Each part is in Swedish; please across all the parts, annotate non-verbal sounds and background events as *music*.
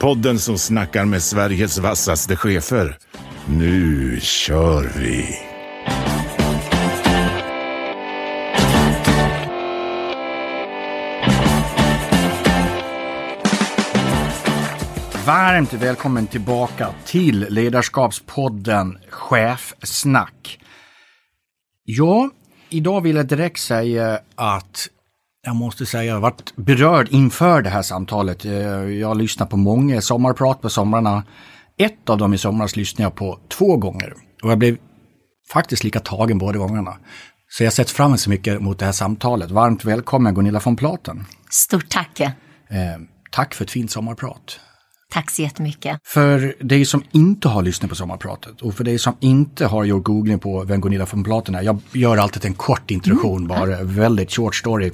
Podden som snackar med Sveriges vassaste chefer. Nu kör vi! Varmt välkommen tillbaka till Ledarskapspodden Chefsnack. Ja, idag vill jag direkt säga att jag måste säga jag har varit berörd inför det här samtalet. Eh, Jag har lyssnat på många sommarprat på somrarna. Ett av dem i somras lyssnade jag på två gånger och jag blev faktiskt lika tagen båda gångerna. Så jag har sett fram så mycket mot det här samtalet. Varmt välkommen Gunilla von Platen. Stort tack. Eh, tack för ett fint sommarprat. Tack så jättemycket. För dig som inte har lyssnat på sommarpratet och för dig som inte har gjort googling på vem Gunilla von Platen är. Jag gör alltid en kort introduktion bara, väldigt short story.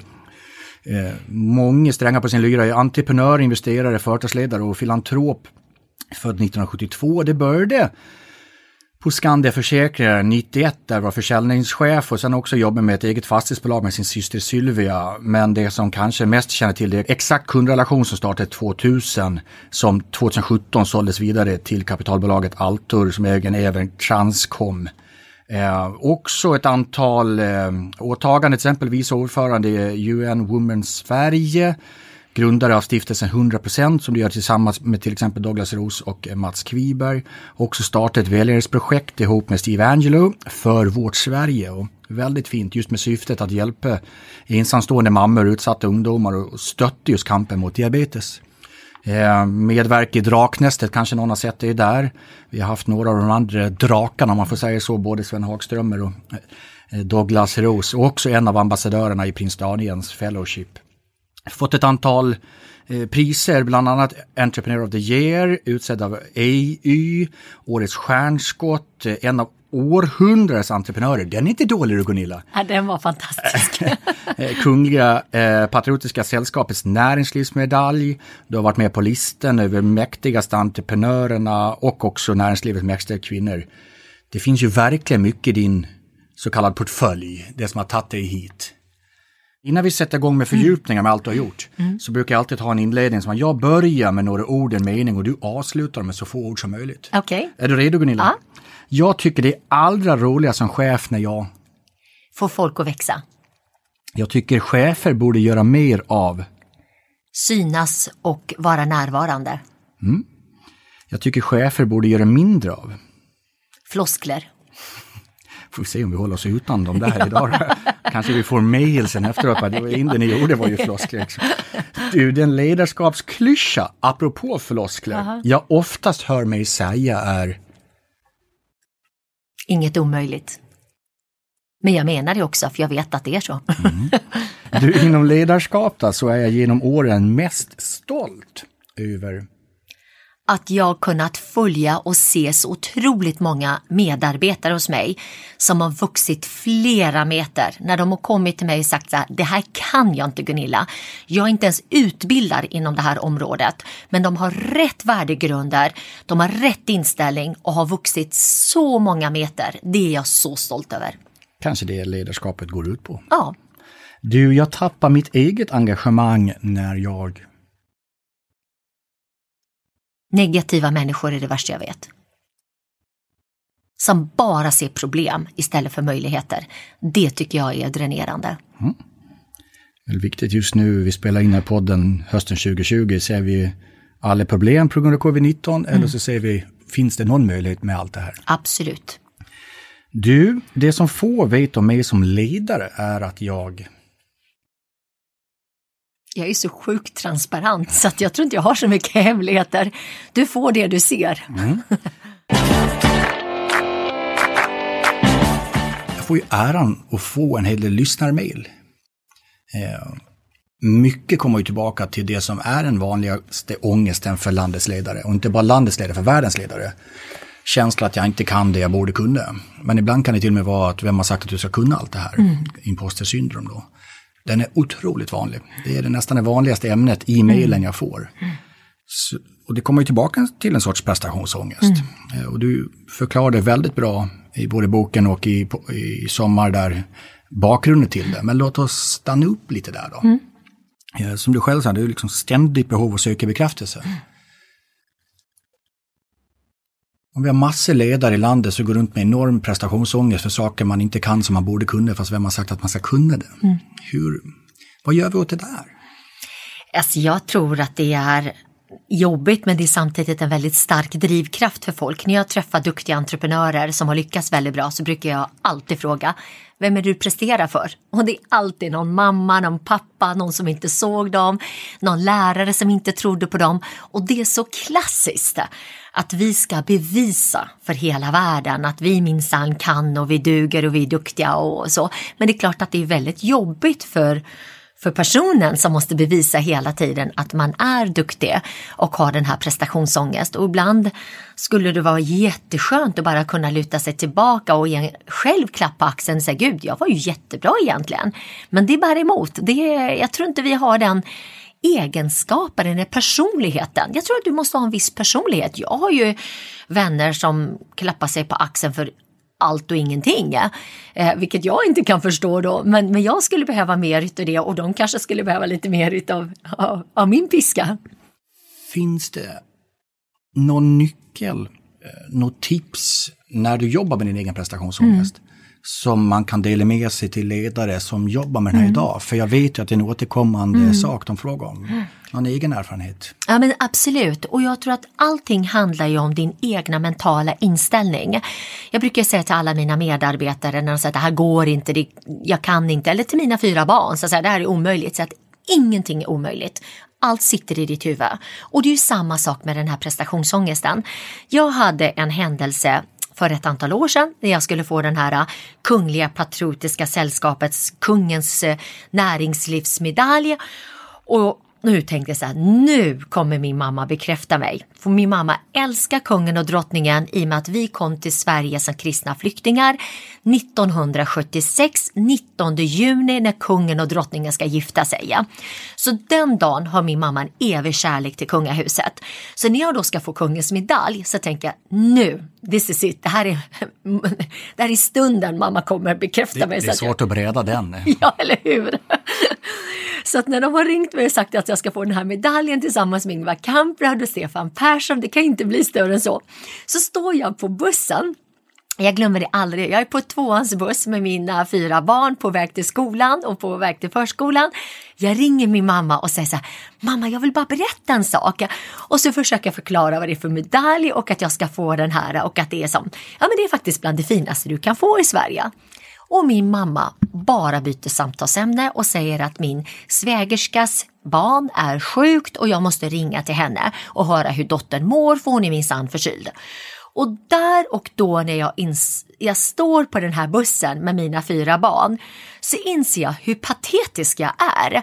Eh, många strängar på sin lyra är entreprenör, investerare, företagsledare och filantrop. Född 1972. Det började på Skandia Försäkringar 91 där var försäljningschef och sen också jobbade med ett eget fastighetsbolag med sin syster Sylvia. Men det som kanske mest känner till det är Exakt kundrelation som startade 2000 som 2017 såldes vidare till kapitalbolaget Altur som äger även Transcom. Eh, också ett antal eh, åtaganden, till exempel vice ordförande i UN Women Sverige, grundare av stiftelsen 100% som du gör tillsammans med till exempel Douglas Ros och eh, Mats Kviberg. Också startat ett välgörenhetsprojekt ihop med Steve Angelo för Vårt Sverige. Och väldigt fint just med syftet att hjälpa ensamstående mammor, utsatta ungdomar och stötta just kampen mot diabetes. Eh, medverk i Draknästet, kanske någon har sett det där. Vi har haft några av de andra drakarna, om man får säga så, både Sven Hagströmer och eh, Douglas Rose, och också en av ambassadörerna i Prins Daniels Fellowship. Fått ett antal eh, priser, bland annat Entrepreneur of the Year, utsedd av AY, Årets stjärnskott, eh, en av århundradets entreprenörer. Den är inte dålig du Gunilla. Ja, den var fantastisk. *laughs* Eh, Kungliga eh, Patriotiska Sällskapets näringslivsmedalj. Du har varit med på listan över mäktigaste entreprenörerna och också näringslivets mäktigaste kvinnor. Det finns ju verkligen mycket i din så kallad portfölj, det som har tagit dig hit. Innan vi sätter igång med fördjupningar med allt du har gjort så brukar jag alltid ha en inledning som att jag börjar med några ord, en mening och du avslutar med så få ord som möjligt. Okej, Är du redo Gunilla? Ja. Jag tycker det är allra roligast som chef när jag få folk att växa. Jag tycker chefer borde göra mer av. Synas och vara närvarande. Jag tycker chefer borde göra mindre av. Floskler. *laughs* Får vi se om vi håller oss utan dem där *laughs* idag. Kanske vi får mail sen efteråt. Det var inte ni gjorde var ju floskler. Du, den ledarskapsklyscha, apropå floskler, jag oftast hör mig säga är Inget omöjligt. Men jag menar det också, för jag vet att det är så. Mm. Du, inom ledarskap då, så är jag genom åren mest stolt över att jag kunnat följa och se så otroligt många medarbetare hos mig som har vuxit flera meter. När de har kommit till mig och sagt så här, det här kan jag inte Gunilla. Jag är inte ens utbildad inom det här området. Men de har rätt värdegrunder, de har rätt inställning och har vuxit så många meter. Det är jag så stolt över. kanske det ledarskapet går ut på. Ja, Du, jag tappar mitt eget engagemang när jag... negativa människor är det värsta jag vet. Som bara ser problem istället för möjligheter. Det tycker jag är dränerande. Det är viktigt just nu, vi spelar in den här podden hösten 2020, ser vi alla problem på grund av covid-19 eller så ser vi, finns det någon möjlighet med allt det här? Absolut. Du, det som få vet om mig som ledare är att jag... Jag är så sjukt transparent så att jag tror inte jag har så mycket *laughs* hemligheter. Du får det du ser. *laughs* Jag får ju äran att få en hel del lyssnarmail. Eh, mycket kommer ju tillbaka till det som är den vanligaste ångesten för landets ledare. Och inte bara landets ledare, för världens ledare. Känsla att jag inte kan det jag borde kunna. Men ibland kan det till och med vara att vem har sagt att du ska kunna allt det här? Mm. Imposter syndrom då. Den är otroligt vanlig. Det är det nästan det vanligaste ämnet i mejlen mm. jag får. Så, och det kommer ju tillbaka till en sorts prestationsångest. Mm. Eh, och du förklarar det väldigt bra i både boken och i, i Sommar där bakgrunden till det. Men låt oss stanna upp lite där då. Mm. Eh, som du själv sa, det är liksom ständigt behov av att söka bekräftelse. Mm. Om vi har massor ledare i landet som går runt med enorm prestationsångest för saker man inte kan som man borde kunna, fast vem har sagt att man ska kunna det? Mm. Hur, vad gör vi åt det där? Alltså jag tror att det är jobbigt men det är samtidigt en väldigt stark drivkraft för folk. När jag träffar duktiga entreprenörer som har lyckats väldigt bra så brukar jag alltid fråga vem är du presterar för? Och det är alltid någon mamma, någon pappa, någon som inte såg dem, någon lärare som inte trodde på dem. Och det är så klassiskt att vi ska bevisa för hela världen att vi minsann kan och vi duger och vi är duktiga och så. Men det är klart att det är väldigt jobbigt för för personen som måste bevisa hela tiden att man är duktig och har den här prestationsångest. Och ibland skulle det vara jätteskönt att bara kunna luta sig tillbaka och själv klappa axeln och säga gud, jag var ju jättebra egentligen. Men det bär emot. Det, jag tror inte vi har den egenskaper, den personligheten. Jag tror att du måste ha en viss personlighet. Jag har ju vänner som klappar sig på axeln för allt och ingenting. Eh, vilket jag inte kan förstå då, men, men jag skulle behöva mer utav det och de kanske skulle behöva lite mer utav av, av min piska. Finns det någon nyckel, eh, något tips när du jobbar med din egen prestationsångest? Mm som man kan dela med sig till ledare som jobbar med den här mm. idag? För jag vet ju att det är en återkommande mm. sak de frågar om. Någon egen erfarenhet? Ja men absolut och jag tror att allting handlar ju om din egna mentala inställning. Jag brukar säga till alla mina medarbetare när de säger att det här går inte, det, jag kan inte, eller till mina fyra barn, så att säga, det här är omöjligt. Så att ingenting är omöjligt. Allt sitter i ditt huvud. Och det är ju samma sak med den här prestationsångesten. Jag hade en händelse för ett antal år sedan när jag skulle få den här äh, Kungliga Patriotiska Sällskapets kungens äh, näringslivsmedalj. Och nu tänkte jag så här, nu kommer min mamma bekräfta mig. För min mamma älskar kungen och drottningen i och med att vi kom till Sverige som kristna flyktingar 1976, 19 juni när kungen och drottningen ska gifta sig. Så den dagen har min mamma en evig kärlek till kungahuset. Så när jag då ska få kungens medalj så tänker jag nu, this is it, det här är, *laughs* det här är stunden mamma kommer bekräfta det, mig. Det är svårt att bereda den. *laughs* Ja, eller hur? Så att när de har ringt mig och sagt att jag ska få den här medaljen tillsammans med Ingvar Kamprad och Stefan Persson, det kan inte bli större än så, så står jag på bussen jag glömmer det aldrig. Jag är på tvåans buss med mina fyra barn på väg till skolan och på väg till förskolan. Jag ringer min mamma och säger så här, mamma jag vill bara berätta en sak. Och så försöker jag förklara vad det är för medalj och att jag ska få den här och att det är som, ja men det är faktiskt bland det finaste du kan få i Sverige. Och min mamma bara byter samtalsämne och säger att min svägerskas barn är sjukt och jag måste ringa till henne och höra hur dottern mår för hon är minsann förkyld. Och där och då när jag, ins- jag står på den här bussen med mina fyra barn så inser jag hur patetisk jag är.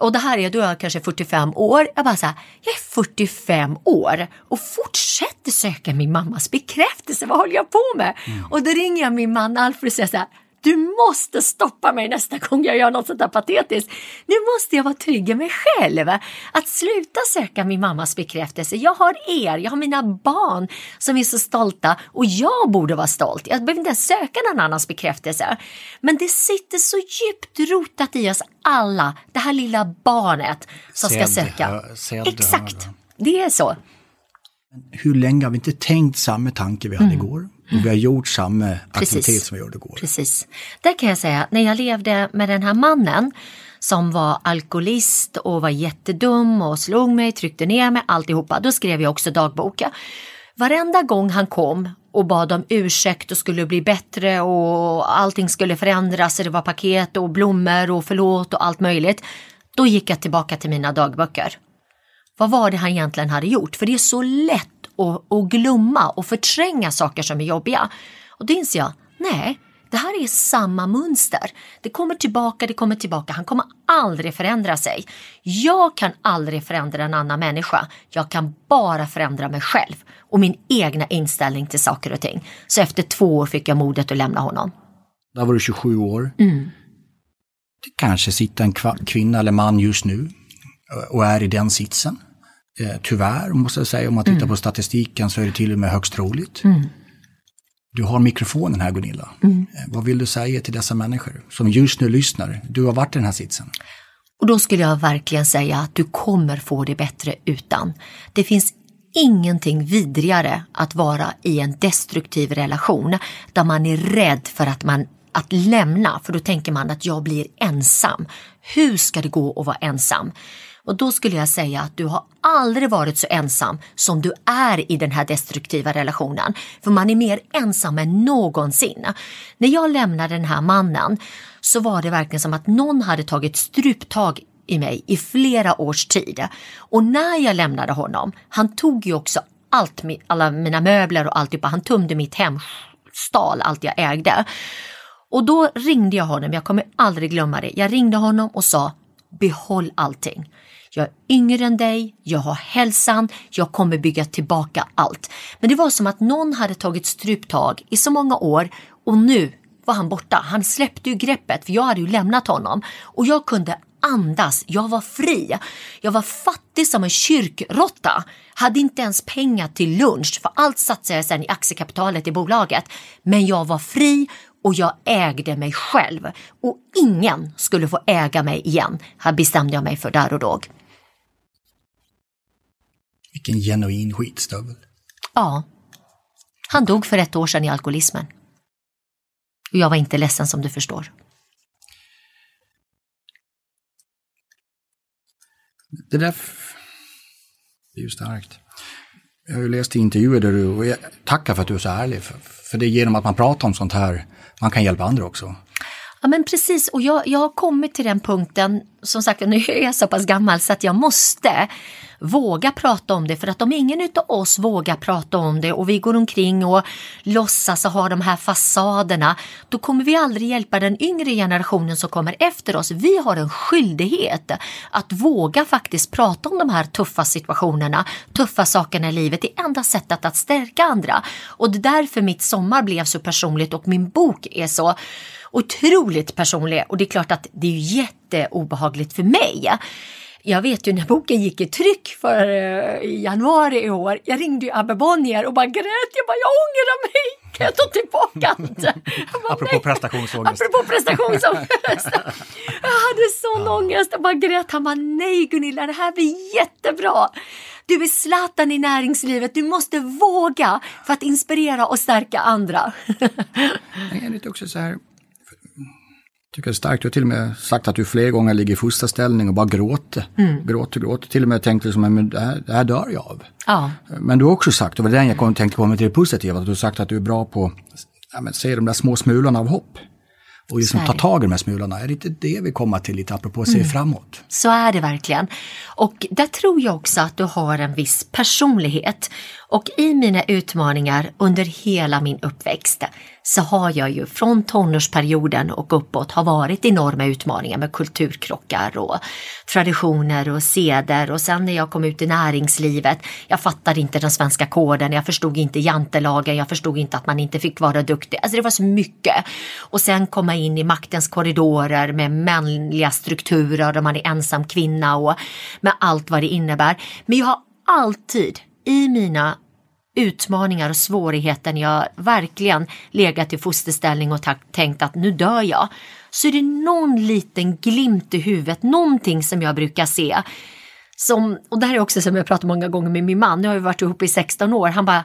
Och det här är, då är jag kanske 45 år. Jag bara så här, jag är 45 år och fortsätter söka min mammas bekräftelse. Vad håller jag på med? Mm. Och då ringer jag min man Alfred och säger så här, du måste stoppa mig nästa gång jag gör något sånt där patetiskt. Nu måste jag vara trygg i mig själv. Att sluta söka min mammas bekräftelse. Jag har er, jag har mina barn som är så stolta och jag borde vara stolt. Jag behöver inte ens söka någon annans bekräftelse. Men det sitter så djupt rotat i oss alla, det här lilla barnet som ska söka. Exakt, det är så. Hur länge har vi inte tänkt samma tanke vi hade mm. igår? Och vi har gjort samma Precis. aktivitet som vi gjorde igår. Precis. Där kan jag säga, när jag levde med den här mannen som var alkoholist och var jättedum och slog mig, tryckte ner mig, alltihopa. Då skrev jag också dagbok. Varenda gång han kom och bad om ursäkt och skulle bli bättre och allting skulle förändras och det var paket och blommor och förlåt och allt möjligt. Då gick jag tillbaka till mina dagböcker. Vad var det han egentligen hade gjort? För det är så lätt att, att glömma och förtränga saker som är jobbiga. Och då inser jag, nej, Det här är samma mönster. Det kommer tillbaka, det kommer tillbaka. Han kommer aldrig förändra sig. Jag kan aldrig förändra en annan människa. Jag kan bara förändra mig själv och min egna inställning till saker och ting. Så efter två år fick jag modet att lämna honom. Där var du 27 år. Mm. Det kanske sitter en kvinna eller man just nu och är i den sitsen. Eh, tyvärr måste jag säga, om man tittar mm. på statistiken så är det till och med högst troligt. Mm. Du har mikrofonen här Gunilla. Mm. Eh, vad vill du säga till dessa människor som just nu lyssnar? Du har varit i den här sitsen. Och då skulle jag verkligen säga att du kommer få det bättre utan. Det finns ingenting vidrigare att vara i en destruktiv relation där man är rädd för att man att lämna, för då tänker man att jag blir ensam. Hur ska det gå att vara ensam? Och då skulle jag säga att du har aldrig varit så ensam som du är i den här destruktiva relationen. För man är mer ensam än någonsin. När jag lämnade den här mannen så var det verkligen som att någon hade tagit struptag i mig i flera års tid. Och när jag lämnade honom, han tog ju också allt, alla mina möbler och alltihopa. Han tömde mitt hem, stal allt jag ägde. Och då ringde jag honom, jag kommer aldrig glömma det. Jag ringde honom och sa behåll allting. Jag är yngre än dig, jag har hälsan, jag kommer bygga tillbaka allt. Men det var som att någon hade tagit struptag i så många år och nu var han borta. Han släppte ju greppet för jag hade ju lämnat honom och jag kunde andas, jag var fri. Jag var fattig som en kyrkrotta, hade inte ens pengar till lunch för allt satsade jag sen i aktiekapitalet i bolaget. Men jag var fri och jag ägde mig själv och ingen skulle få äga mig igen, här bestämde jag mig för där och då. Vilken genuin skitstövel. Ja. Han dog för ett år sedan i alkoholismen. Och jag var inte ledsen som du förstår. Det där det är ju starkt. Jag har ju läst intervjuer där du, och jag tackar för att du är så ärlig, för, för det är genom att man pratar om sånt här man kan hjälpa andra också. Ja men precis och jag, jag har kommit till den punkten, som sagt nu är jag så pass gammal så att jag måste våga prata om det för att om ingen av oss vågar prata om det och vi går omkring och låtsas och har de här fasaderna då kommer vi aldrig hjälpa den yngre generationen som kommer efter oss. Vi har en skyldighet att våga faktiskt prata om de här tuffa situationerna, tuffa sakerna i livet. Det är enda sättet att stärka andra och det är därför mitt sommar blev så personligt och min bok är så otroligt personlig och det är klart att det är jätteobehagligt för mig. Jag vet ju när boken gick i tryck för uh, i januari i år. Jag ringde ju Abbe Bonnier och bara grät. Jag bara, jag ångrar mig. Kan *laughs* jag ta tillbaka allt? Apropå prestationsångest. Apropå prestationsångest. *laughs* jag hade sån ja. ångest. Jag bara grät. Han bara, nej Gunilla, det här blir jättebra. Du är Zlatan i näringslivet. Du måste våga för att inspirera och stärka andra. jag är lite också så här tycker det är starkt. Du har till och med sagt att du flera gånger ligger i fosterställning och bara gråter. Mm. Gråter, gråter. Till och med tänkt liksom, men det här, det här dör jag av. Ja. Men du har också sagt, och det var den jag kom, tänkte komma till det positiva, att du har sagt att du är bra på att se de där små smulorna av hopp. Och liksom ta tag i de här smulorna. Är det inte det vi kommer till lite apropå att se mm. framåt? Så är det verkligen. Och där tror jag också att du har en viss personlighet. Och i mina utmaningar under hela min uppväxt så har jag ju från tonårsperioden och uppåt har varit enorma utmaningar med kulturkrockar och traditioner och seder och sen när jag kom ut i näringslivet, jag fattade inte den svenska koden, jag förstod inte jantelagen, jag förstod inte att man inte fick vara duktig. Alltså det var så mycket. Och sen komma in i maktens korridorer med manliga strukturer där man är ensam kvinna och med allt vad det innebär. Men jag har alltid i mina utmaningar och svårigheter när jag verkligen legat i fosterställning och tänkt att nu dör jag. Så är det någon liten glimt i huvudet, någonting som jag brukar se. Som, och det här är också som jag pratat många gånger med min man, nu har vi varit ihop i 16 år, han bara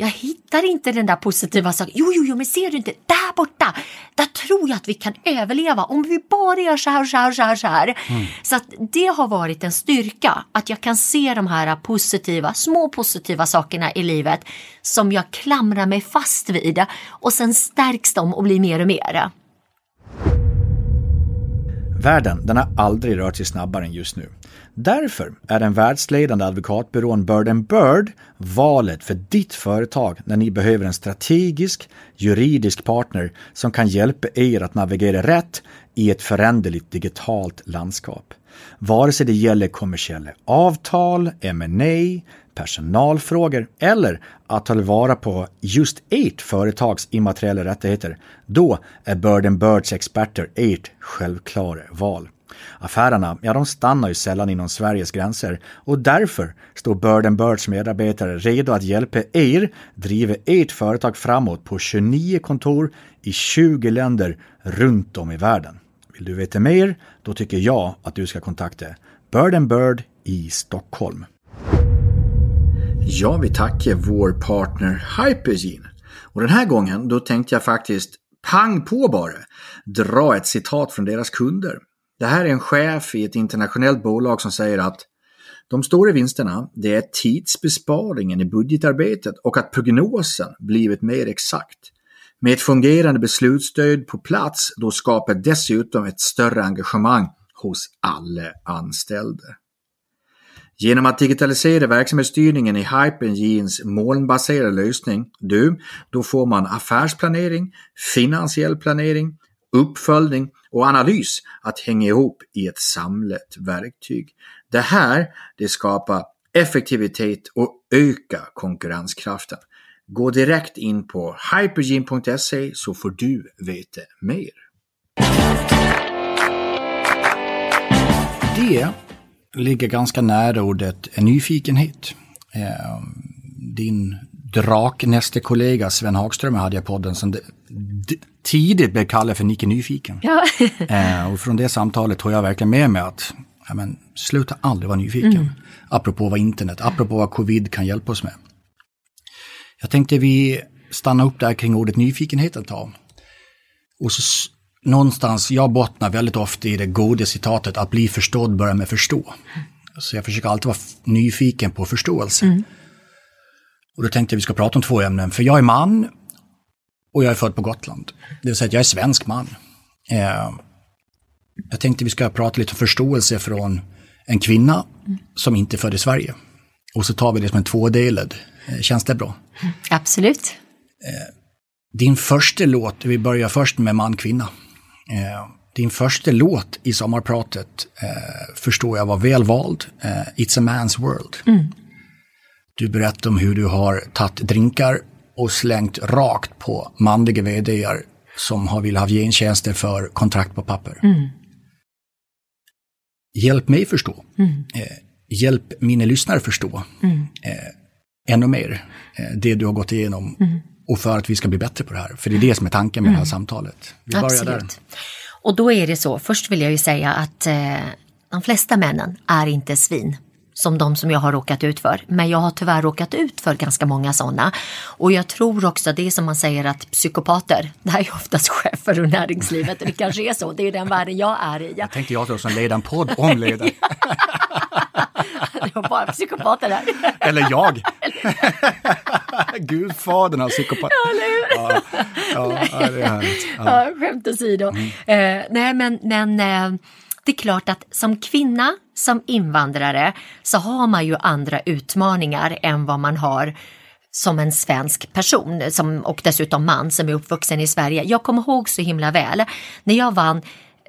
jag hittar inte den där positiva saken. Jo, jo, jo, men ser du inte? Där borta, där tror jag att vi kan överleva om vi bara gör så här, så här, så här, så här. Mm. Så att det har varit en styrka att jag kan se de här positiva, små positiva sakerna i livet som jag klamrar mig fast vid och sen stärks de och blir mer och mer. Världen, den har aldrig rört sig snabbare än just nu. Därför är den världsledande advokatbyrån Bird Bird valet för ditt företag när ni behöver en strategisk juridisk partner som kan hjälpa er att navigera rätt i ett föränderligt digitalt landskap. Vare sig det gäller kommersiella avtal, M&A, personalfrågor eller att ta vara på just ert företags immateriella rättigheter, då är Bird Birds experter ert självklara val. Affärerna, ja de stannar ju sällan inom Sveriges gränser och därför står Bird Birds medarbetare redo att hjälpa er driva ert företag framåt på 29 kontor i 20 länder runt om i världen. Vill du veta mer? Då tycker jag att du ska kontakta Bird Bird i Stockholm. Jag vill tacka vår partner Hypergene. Och den här gången då tänkte jag faktiskt pang på bara dra ett citat från deras kunder. Det här är en chef i ett internationellt bolag som säger att de stora vinsterna, det är tidsbesparingen i budgetarbetet och att prognosen blivit mer exakt. Med ett fungerande beslutsstöd på plats då skapar dessutom ett större engagemang hos alla anställda. Genom att digitalisera verksamhetsstyrningen i Hypergenes molnbaserade lösning, du, då får man affärsplanering, finansiell planering, uppföljning och analys att hänga ihop i ett samlat verktyg. Det här det skapar effektivitet och ökar konkurrenskraften. Gå direkt in på hypergene.se så får du veta mer. Det ligger ganska nära ordet nyfikenhet. Ehm, din draknästekollega Sven Hagström hade jag podden som tidigt blev kallad för Nicke Nyfiken. Ja. *laughs* Eh, och från det samtalet tog jag verkligen med mig att ja, men, sluta aldrig vara nyfiken. Mm. Apropå vad internet, apropå vad covid kan hjälpa oss med. Jag tänkte vi stanna upp där kring ordet nyfikenhet ett tag. Och så någonstans, jag bottnar väldigt ofta i det goda citatet att bli förstådd börjar med förstå. Så jag försöker alltid vara nyfiken på förståelse. Mm. Och då tänkte jag vi ska prata om två ämnen, för jag är man och jag är född på Gotland. Det vill säga att jag är svensk man. Eh, jag tänkte vi ska prata lite om förståelse från en kvinna mm. som inte är född i Sverige. Och så tar vi det som en tvådelad. Eh, känns det bra? Absolut. Eh, din första låt, vi börjar först med man-kvinna. Eh, din första låt i sommarpratet eh, förstår jag var välvald. Eh, It's a man's world. Mm. Du berättar om hur du har tagit drinkar och slängt rakt på manliga vdar som har velat ha gentjänster för kontrakt på papper. Mm. Hjälp mig förstå. Mm. Eh, hjälp mina lyssnare förstå. Mm. Eh, ännu mer eh, det du har gått igenom. Mm. Och för att vi ska bli bättre på det här. För det är det som är tanken med det här mm. samtalet. Vi börjar Absolut. där. Och då är det så, först vill jag ju säga att eh, de flesta männen är inte svin som de som jag har råkat ut för. Men jag har tyvärr råkat ut för ganska många sådana. Och jag tror också det är som man säger att psykopater, *laughs* det här är oftast chefer och näringslivet det kanske är så, det är den världen jag är i. Jag tänkte jag då som leder en podd om ledare. *laughs* det var bara psykopater där. Eller jag. *laughs* Gudfadern av psykopat. Ja, hur? Ja, ja, det är härligt. Ja. Ja, skämt åsido. Mm. Eh, nej, men, men eh, det är klart att som kvinna, som invandrare, så har man ju andra utmaningar än vad man har som en svensk person som, och dessutom man som är uppvuxen i Sverige. Jag kommer ihåg så himla väl när jag vann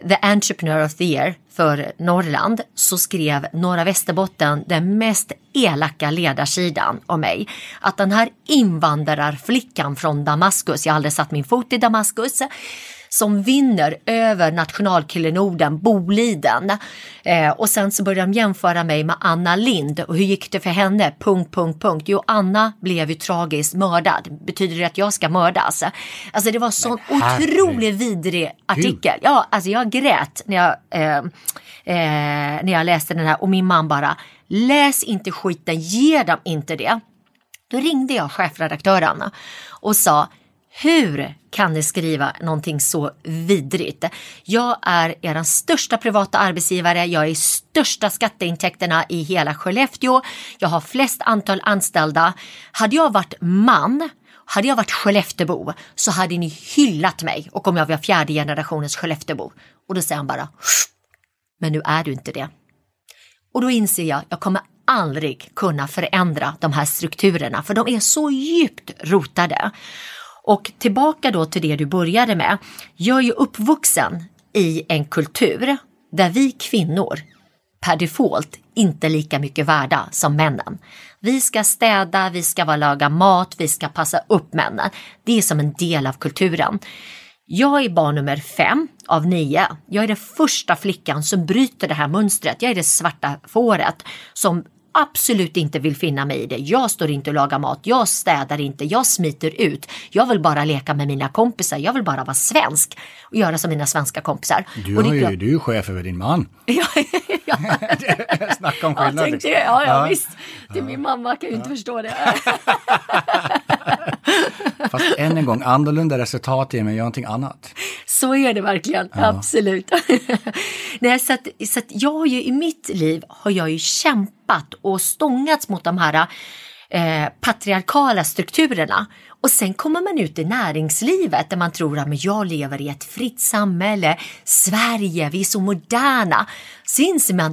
The Entrepreneur of the Year för Norrland så skrev Norra Västerbotten den mest elaka ledarsidan om mig. Att den här invandrarflickan från Damaskus, jag har aldrig satt min fot i Damaskus, som vinner över nationalklenoden Boliden. Eh, och sen så börjar de jämföra mig med Anna Lind och hur gick det för henne? Punkt, punkt, punkt. Jo, Anna blev ju tragiskt mördad. Betyder det att jag ska mördas? Alltså det var så otroligt vidrig artikel. Ja, alltså jag grät när jag, eh, eh, när jag läste den här och min man bara läs inte skiten, ge dem inte det. Då ringde jag chefredaktören och sa hur kan ni skriva någonting så vidrigt? Jag är er största privata arbetsgivare, jag är största skatteintäkterna i hela Skellefteå, jag har flest antal anställda. Hade jag varit man hade jag varit Skelleftebo så hade ni hyllat mig och om jag var fjärde generationens Skelleftebo. Och då säger han bara, men nu är du inte det. Och då inser jag, jag kommer aldrig kunna förändra de här strukturerna för de är så djupt rotade. Och tillbaka då till det du började med. Jag är ju uppvuxen i en kultur där vi kvinnor per default inte lika mycket värda som männen. Vi ska städa, vi ska laga mat, vi ska passa upp männen. Det är som en del av kulturen. Jag är barn nummer fem av nio. Jag är den första flickan som bryter det här mönstret. Jag är det svarta fåret som absolut inte vill finna mig i det. Jag står inte och lagar mat, jag städar inte, jag smiter ut. Jag vill bara leka med mina kompisar, jag vill bara vara svensk och göra som mina svenska kompisar. Du, och det ju, klart- du är ju chef över din man. *laughs* Ja, ja, *laughs* Snacka om ja, skillnad. tänkte liksom. jag. Ja, ja, Ja. visst. Det min mamma kan ju inte förstå det. *laughs* *laughs* Fast än en gång, annorlunda resultat ger mig någonting annat. Så är det verkligen, absolut. *laughs* Nej, så att, så att jag har ju i mitt liv har jag ju kämpat och stångats mot de här eh, patriarkala strukturerna. Och sen kommer man ut i näringslivet där man tror att jag lever i ett fritt samhälle, Sverige, vi är så moderna. Så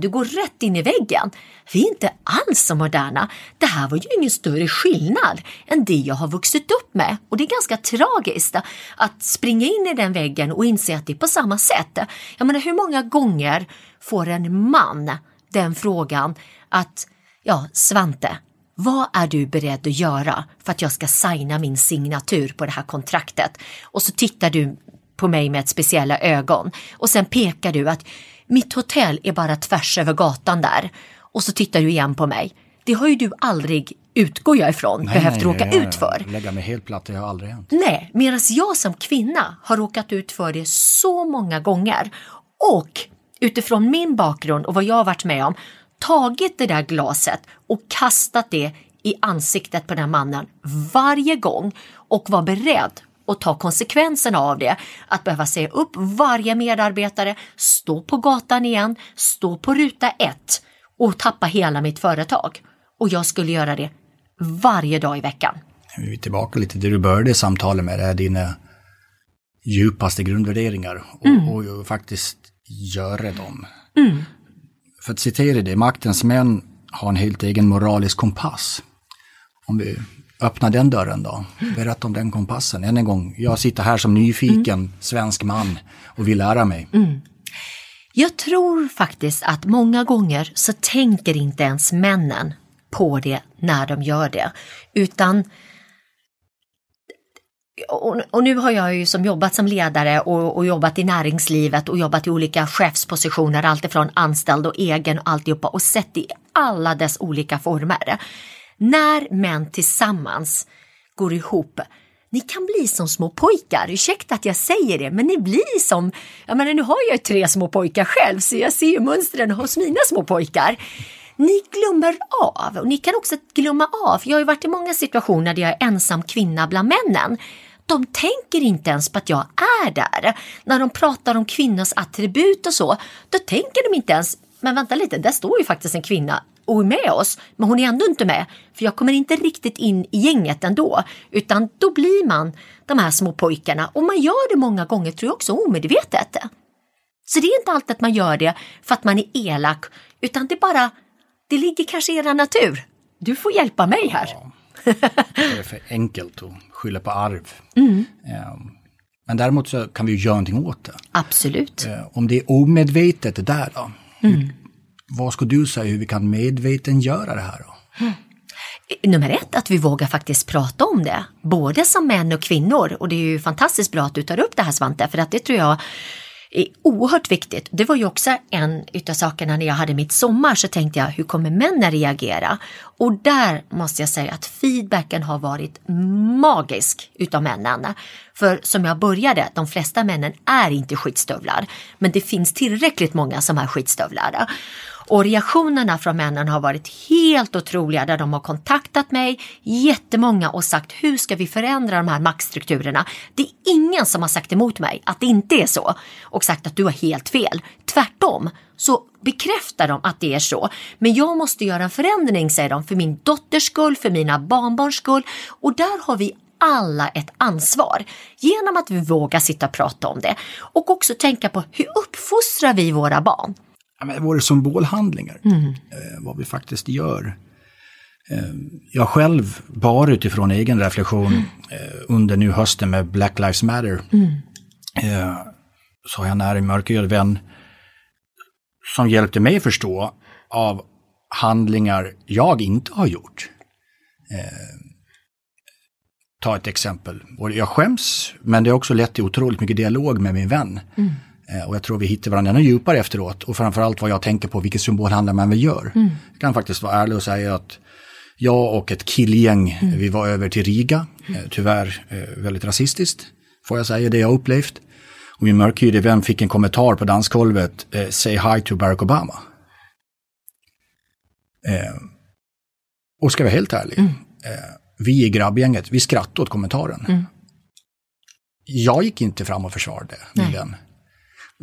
du går rätt in i väggen. Vi är inte alls så moderna. Det här var ju ingen större skillnad än det jag har vuxit upp med. Och det är ganska tragiskt att springa in i den väggen och inse att det är på samma sätt. Jag menar, hur många gånger får en man den frågan att, ja, Svante, vad är du beredd att göra för att jag ska signa min signatur på det här kontraktet? Och så tittar du på mig med ett speciella ögon och sen pekar du att mitt hotell är bara tvärs över gatan där. Och så tittar du igen på mig. Det har ju du aldrig, utgår jag ifrån, behövt råka jag- ut för. Lägga mig helt platt, det har aldrig hänt. Nej, medan jag som kvinna har råkat ut för det så många gånger. Och utifrån min bakgrund och vad jag har varit med om, tagit det där glaset och kastat det i ansiktet på den här mannen varje gång och var beredd att ta konsekvenserna av det. Att behöva säga upp varje medarbetare, stå på gatan igen, stå på ruta ett och tappa hela mitt företag. Och jag skulle göra det varje dag i veckan. Vi är tillbaka lite till det du började samtalet med, det är dina djupaste grundvärderingar och, Mm. och, faktiskt göra dem. För att citera det, maktens män har en helt egen moralisk kompass. Om vi öppnar den dörren då, berätta om den kompassen. Än en gång, jag sitter här som nyfiken Mm. svensk man och vill lära mig. Mm. Jag tror faktiskt att många gånger så tänker inte ens männen på det när de gör det. Utan och, och nu har jag ju som jobbat som ledare och, och jobbat i näringslivet och jobbat i olika chefspositioner, alltifrån anställd och egen och alltihopa och sett i alla dess olika former. När män tillsammans går ihop ni kan bli som små pojkar, ursäkta att jag säger det, men ni blir som, jag menar nu har jag ju tre små pojkar själv så jag ser ju mönstren hos mina små pojkar. Ni glömmer av och ni kan också glömma av, jag har ju varit i många situationer där jag är ensam kvinna bland männen. De tänker inte ens på att jag är där. När de pratar om kvinnors attribut och så, då tänker de inte ens, men vänta lite, där står ju faktiskt en kvinna och är med oss, men hon är ändå inte med, för jag kommer inte riktigt in i gänget ändå, utan då blir man de här små pojkarna och man gör det många gånger tror jag också omedvetet. Så det är inte alltid att man gör det för att man är elak, utan det bara, det ligger kanske i er natur. Du får hjälpa mig här. Det är för enkelt att skylla på arv. Mm. Eh, Men däremot så kan vi ju göra någonting åt det. Absolut. Eh, Om det är omedvetet det där då? Mm. Vad ska du säga hur vi kan medvetengöra det här då? Nummer ett, att vi vågar faktiskt prata om det. Både som män och kvinnor. Och det är ju fantastiskt bra att du tar upp det här Svante, för att det tror jag är oerhört viktigt. Det var ju också en utav sakerna när jag hade mitt sommar så tänkte jag, hur kommer männen reagera? Och där måste jag säga att feedbacken har varit magisk utav männen. För som jag började, de flesta männen är inte skitstövlar, men det finns tillräckligt många som är skitstövlar. Och reaktionerna från männen har varit helt otroliga där de har kontaktat mig, jättemånga och sagt hur ska vi förändra de här maktstrukturerna? Det är ingen som har sagt emot mig att det inte är så och sagt att du har helt fel. Tvärtom så bekräftar de att det är så. Men jag måste göra en förändring säger de för min dotters skull, för mina barnbarns skull och där har vi alla ett ansvar genom att vi vågar sitta och prata om det och också tänka på hur uppfostrar vi våra barn? Ja, våra symbolhandlingar, eh, vad vi faktiskt gör. Eh, jag själv, bara utifrån egen reflektion eh, under nu hösten med Black Lives Matter, eh, så har jag en nära mörkhyad vän som hjälpte mig förstå av handlingar jag inte har gjort. Eh, ta ett exempel. Och jag skäms, men det har också lett till otroligt mycket dialog med min vän. Mm. Eh, och jag tror vi hittar varandra ännu djupare efteråt. Och framförallt vad jag tänker på, vilket symbolhandlar man väl gör. Mm. Jag kan faktiskt vara ärlig och säga att jag och ett killgäng, mm. vi var över till Riga. Eh, tyvärr eh, väldigt rasistiskt, får jag säga, det jag upplevt. Och min mörkhyade vän fick en kommentar på dansgolvet, eh, “Say hi to Barack Obama”. Eh, och ska vara helt ärlig, mm. eh, vi i grabbgänget, vi skrattade åt kommentaren. Mm. Jag gick inte fram och försvarade min vän.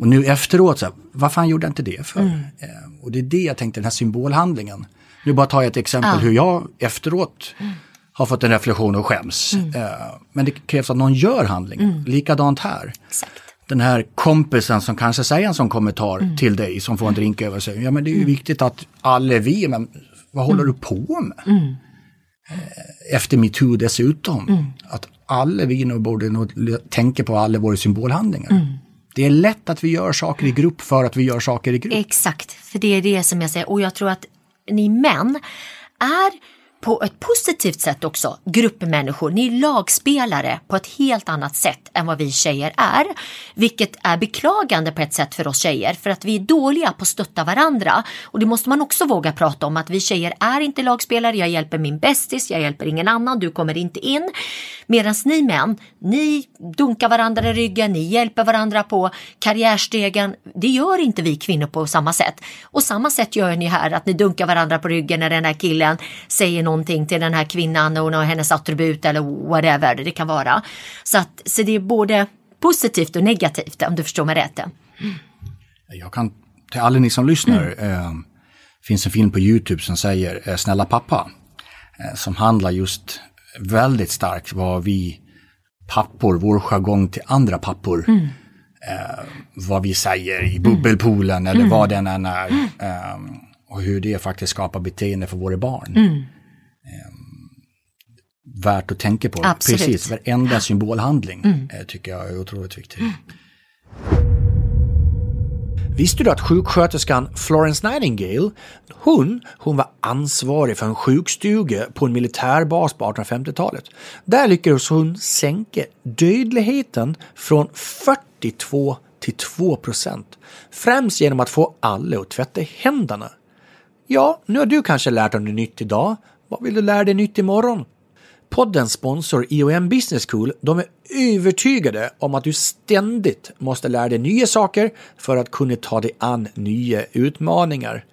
Och nu efteråt, så här, vad fan gjorde jag inte det för? Mm. Eh, och det är det jag tänkte, den här symbolhandlingen. Nu bara tar jag ett exempel ja. hur jag efteråt mm. har fått en reflektion och skäms. Mm. Eh, men det krävs att någon gör handlingen. Mm. Likadant här. Exakt. Den här kompisen som kanske säger en sån kommentar mm. till dig som får en drink över sig. Ja men det är ju mm. viktigt att alla vi, men vad håller mm. du på med? Eh, efter metoo dessutom. Att alla vi nu borde nog tänka på alla våra symbolhandlingar. Det är lätt att vi gör saker i grupp för att vi gör saker i grupp. Exakt, för det är det som jag säger och jag tror att ni män är på ett positivt sätt också gruppmänniskor. Ni är lagspelare på ett helt annat sätt än vad vi tjejer är. Vilket är beklagande på ett sätt för oss tjejer för att vi är dåliga på att stötta varandra. Och det måste man också våga prata om att vi tjejer är inte lagspelare. Jag hjälper min bästis, jag hjälper ingen annan, du kommer inte in. Medan ni män, ni dunkar varandra i ryggen, ni hjälper varandra på karriärstegen. Det gör inte vi kvinnor på samma sätt. Och samma sätt gör ni här, att ni dunkar varandra på ryggen när den här killen säger någonting till den här kvinnan och hennes attribut eller whatever det kan vara. Så, att, så det är både positivt och negativt om du förstår mig rätt. Mm. Jag kan, till alla ni som lyssnar, mm. eh, finns en film på Youtube som säger eh, Snälla pappa. Eh, som handlar just väldigt starkt vad vi pappor, vår jargong till andra pappor, mm. eh, vad vi säger i bubbelpoolen eller mm. vad den än är. Eh, och hur det faktiskt skapar beteende för våra barn. Mm. Eh, värt att tänka på. Absolut. Precis, varenda symbolhandling mm. Eh, tycker jag är otroligt viktig. Mm. Visste du att sjuksköterskan Florence Nightingale, hon, hon var ansvarig för en sjukstuga på en militärbas på 1850-talet. Där lyckades hon sänka dödligheten från 42 till 2 procent. Främst genom att få alla att tvätta händerna. Ja, nu har du kanske lärt dig något nytt idag. Vad vill du lära dig nytt imorgon? Poddens sponsor IOM Business School, de är övertygade om att du ständigt måste lära dig nya saker för att kunna ta dig an nya utmaningar.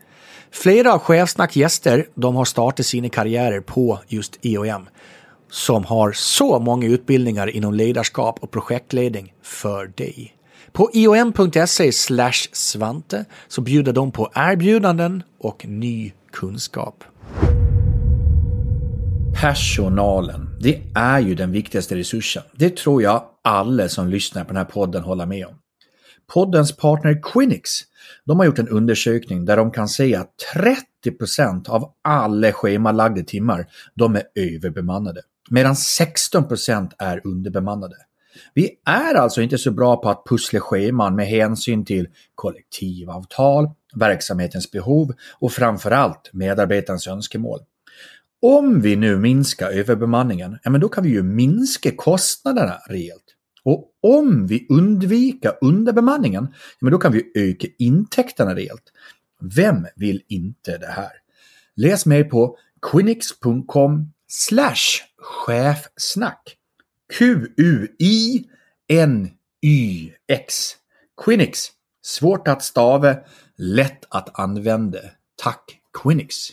Flera av Chefsnack gäster, de har startat sina karriärer på just IOM som har så många utbildningar inom ledarskap och projektledning för dig. På iom.se svante så bjuder de på erbjudanden och ny kunskap. Personalen, det är ju den viktigaste resursen. Det tror jag alla som lyssnar på den här podden håller med om. Poddens partner Quinix, de har gjort en undersökning där de kan säga att 30% av alla schemalagda timmar, de är överbemannade. Medan 16% är underbemannade. Vi är alltså inte så bra på att pussla scheman med hänsyn till kollektivavtal, verksamhetens behov och framförallt medarbetarens önskemål. Om vi nu minskar överbemanningen, ja men då kan vi ju minska kostnaderna rejält. Och om vi undviker underbemanningen, ja men då kan vi öka intäkterna rejält. Vem vill inte det här? Läs mer på quinix.com slash chefsnack. Q-U-I-N-Y-X. Quinix. Svårt att stava, lätt att använda. Tack Quinix!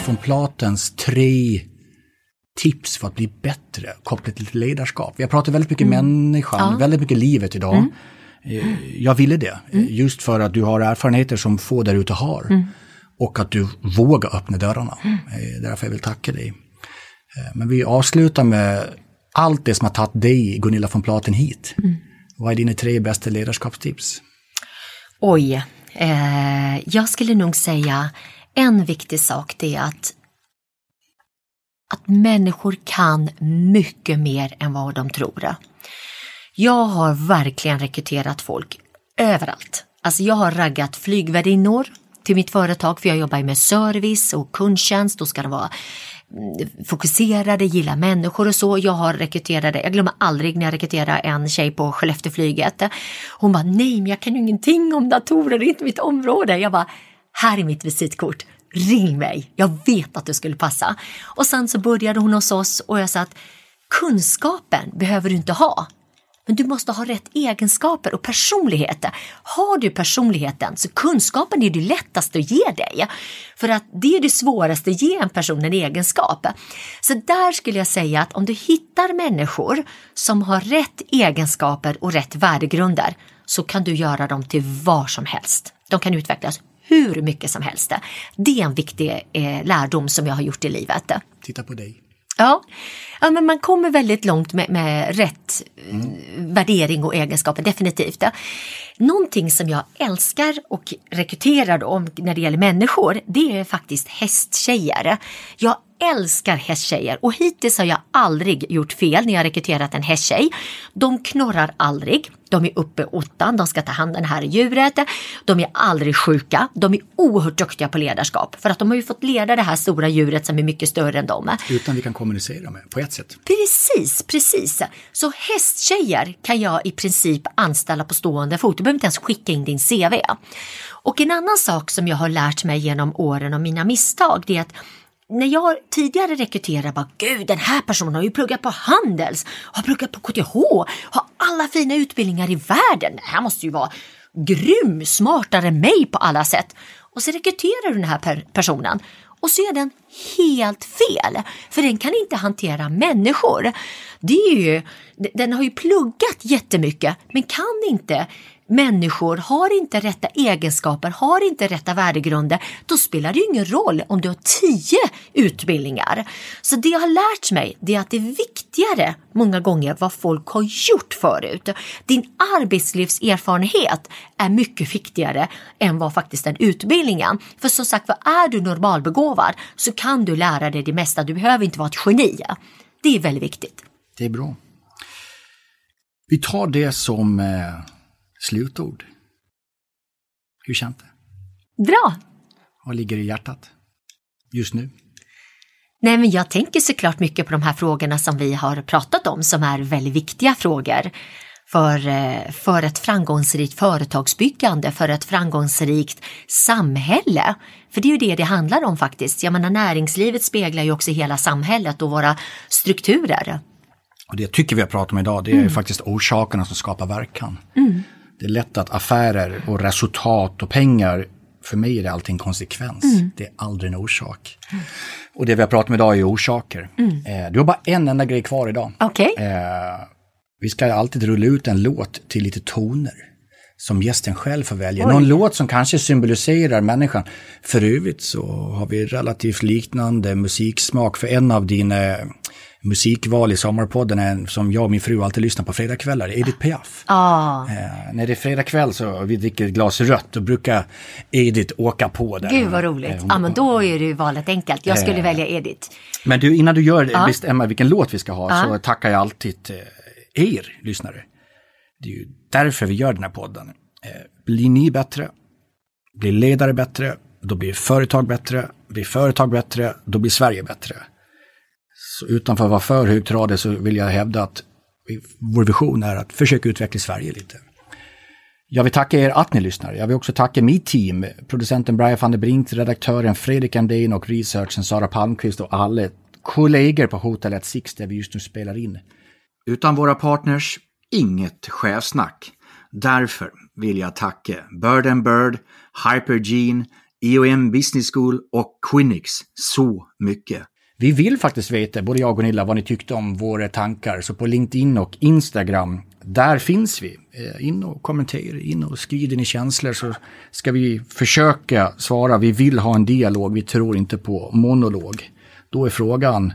Gunilla von Platens tre tips för att bli bättre kopplat till ledarskap. Vi har pratat väldigt mycket mm. människan, ja. väldigt mycket livet idag. Mm. Eh, jag ville det, mm. just för att du har erfarenheter som få där ute har. Mm. Och att du vågar öppna dörrarna. Mm. Eh, därför jag vill tacka dig. Eh, men vi avslutar med allt det som har tagit dig, Gunilla von Platen, hit. Mm. Vad är dina tre bästa ledarskapstips? Oj, eh, jag skulle nog säga en viktig sak det är att att människor kan mycket mer än vad de tror. Jag har verkligen rekryterat folk överallt. Alltså jag har raggat flygvärdinnor till mitt företag för jag jobbar med service och kundtjänst. Då ska de vara mm, fokuserade, gilla människor och så. Jag har rekryterade, jag glömmer aldrig när jag rekryterade en tjej på Skellefteåflyget. Hon bara, nej men jag kan ju ingenting om datorer, det är inte mitt område. Jag bara, här är mitt visitkort, ring mig, jag vet att du skulle passa. Och sen så började hon hos oss och jag sa att kunskapen behöver du inte ha. Men du måste ha rätt egenskaper och personlighet. Har du personligheten så kunskapen är det lättaste att ge dig. För att det är det svåraste att ge en person en egenskap. Så där skulle jag säga att om du hittar människor som har rätt egenskaper och rätt värdegrunder så kan du göra dem till vad som helst. De kan utvecklas hur mycket som helst. Det är en viktig eh, lärdom som jag har gjort i livet. Titta på dig. Ja. ja, men man kommer väldigt långt med, med rätt mm. värdering och egenskaper, definitivt. Någonting som jag älskar och rekryterar då, när det gäller människor, det är faktiskt hästtjejer. Jag älskar hästtjejer och hittills har jag aldrig gjort fel när jag rekryterat en hästtjej. De knorrar aldrig. De är uppe åttan, de ska ta hand om det här djuret. De är aldrig sjuka. De är oerhört duktiga på ledarskap för att de har ju fått leda det här stora djuret som är mycket större än dem. Utan vi kan kommunicera med på ett sätt. Precis, precis. Så hästtjejer kan jag i princip anställa på stående fot. Du behöver inte ens skicka in din CV. Och en annan sak som jag har lärt mig genom åren och mina misstag det är att när jag tidigare rekryterade, bara gud den här personen har ju pluggat på Handels, har pluggat på KTH, har alla fina utbildningar i världen. Det här måste ju vara grym, smartare än mig på alla sätt. Och så rekryterar du den här per personen och så är den helt fel. För den kan inte hantera människor. Det är ju, den har ju pluggat jättemycket men kan inte människor har inte rätta egenskaper, har inte rätta värdegrunder, då spelar det ju ingen roll om du har tio utbildningar. Så det jag har lärt mig det är att det är viktigare många gånger vad folk har gjort förut. Din arbetslivserfarenhet är mycket viktigare än vad faktiskt den utbildningen. För som sagt vad är du normalbegåvad så kan du lära dig det mesta, du behöver inte vara ett geni. Det är väldigt viktigt. Det är bra. Vi tar det som eh slutord. Hur känns det? Bra! Vad ligger i hjärtat just nu? Nej, men jag tänker såklart mycket på de här frågorna som vi har pratat om som är väldigt viktiga frågor för, eh, för ett framgångsrikt företagsbyggande, för ett framgångsrikt samhälle. För det är ju det det handlar om faktiskt. Jag menar näringslivet speglar ju också hela samhället och våra strukturer. Och det tycker vi har pratat om idag, det är mm. faktiskt orsakerna som skapar verkan. Mm. Det är lätt att affärer och resultat och pengar, för mig är det alltid en konsekvens. Mm. Det är aldrig en orsak. Mm. Och det vi har pratat om idag är orsaker. Mm. Eh, du har bara en enda grej kvar idag. Okay. Eh, vi ska alltid rulla ut en låt till lite toner som gästen själv får välja. Oj. Någon låt som kanske symboliserar människan. För övrigt så har vi relativt liknande musiksmak för en av dina musikval i Sommarpodden är, som jag och min fru alltid lyssnar på fredagskvällar, Edith Piaf. Ah. Eh, när det är fredagkväll så vi dricker ett glas rött, då brukar Edith åka på där. Gud vad roligt. Eh, ja men då är det valet enkelt. Jag skulle eh, välja Edith. Men du, innan du gör ah. bestämmer vilken låt vi ska ha ah. så tackar jag alltid eh, er lyssnare. Det är ju därför vi gör den här podden. Eh, blir ni bättre, blir ledare bättre, då blir företag bättre, blir företag bättre, då blir Sverige bättre. Så utanför att vara för högtradig så vill jag hävda att vår vision är att försöka utveckla Sverige lite. Jag vill tacka er att ni lyssnar. Jag vill också tacka mitt team, producenten Brian van der Brink, redaktören Fredrik Andén och researchen Sara Palmqvist och alla kollegor på Hotel Six där vi just nu spelar in. Utan våra partners, inget chefsnack. Därför vill jag tacka Bird and Bird, Hypergene, EOM Business School och Quinix så mycket. Vi vill faktiskt veta, både jag och Gunilla, vad ni tyckte om våra tankar. Så på LinkedIn och Instagram, där finns vi. Eh, in och kommentera, in och skriv dina känslor så ska vi försöka svara. Vi vill ha en dialog, vi tror inte på monolog. Då är frågan,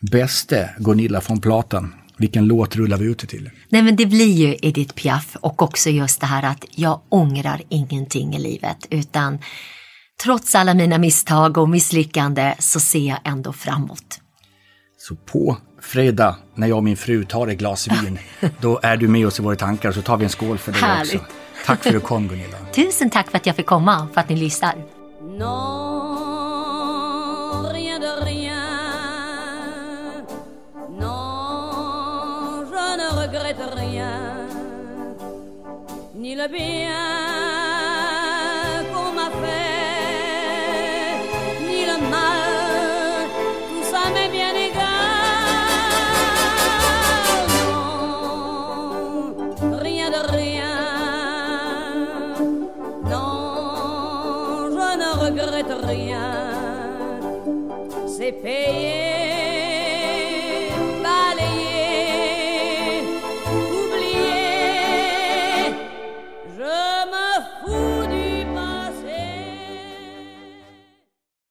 bäste Gunilla från Platan, Vilken låt rullar vi ut det till? Nej men det blir ju Edith Piaf och också just det här att jag ångrar ingenting i livet utan trots alla mina misstag och misslyckande så ser jag ändå framåt. Så på fredag när jag och min fru tar ett glas vin, då är du med oss i våra tankar och så tar vi en skål för dig Härligt. också. Tack för att du kom Gunilla. Tusen tack för att jag fick komma, för att ni lyssnar. Ni le bien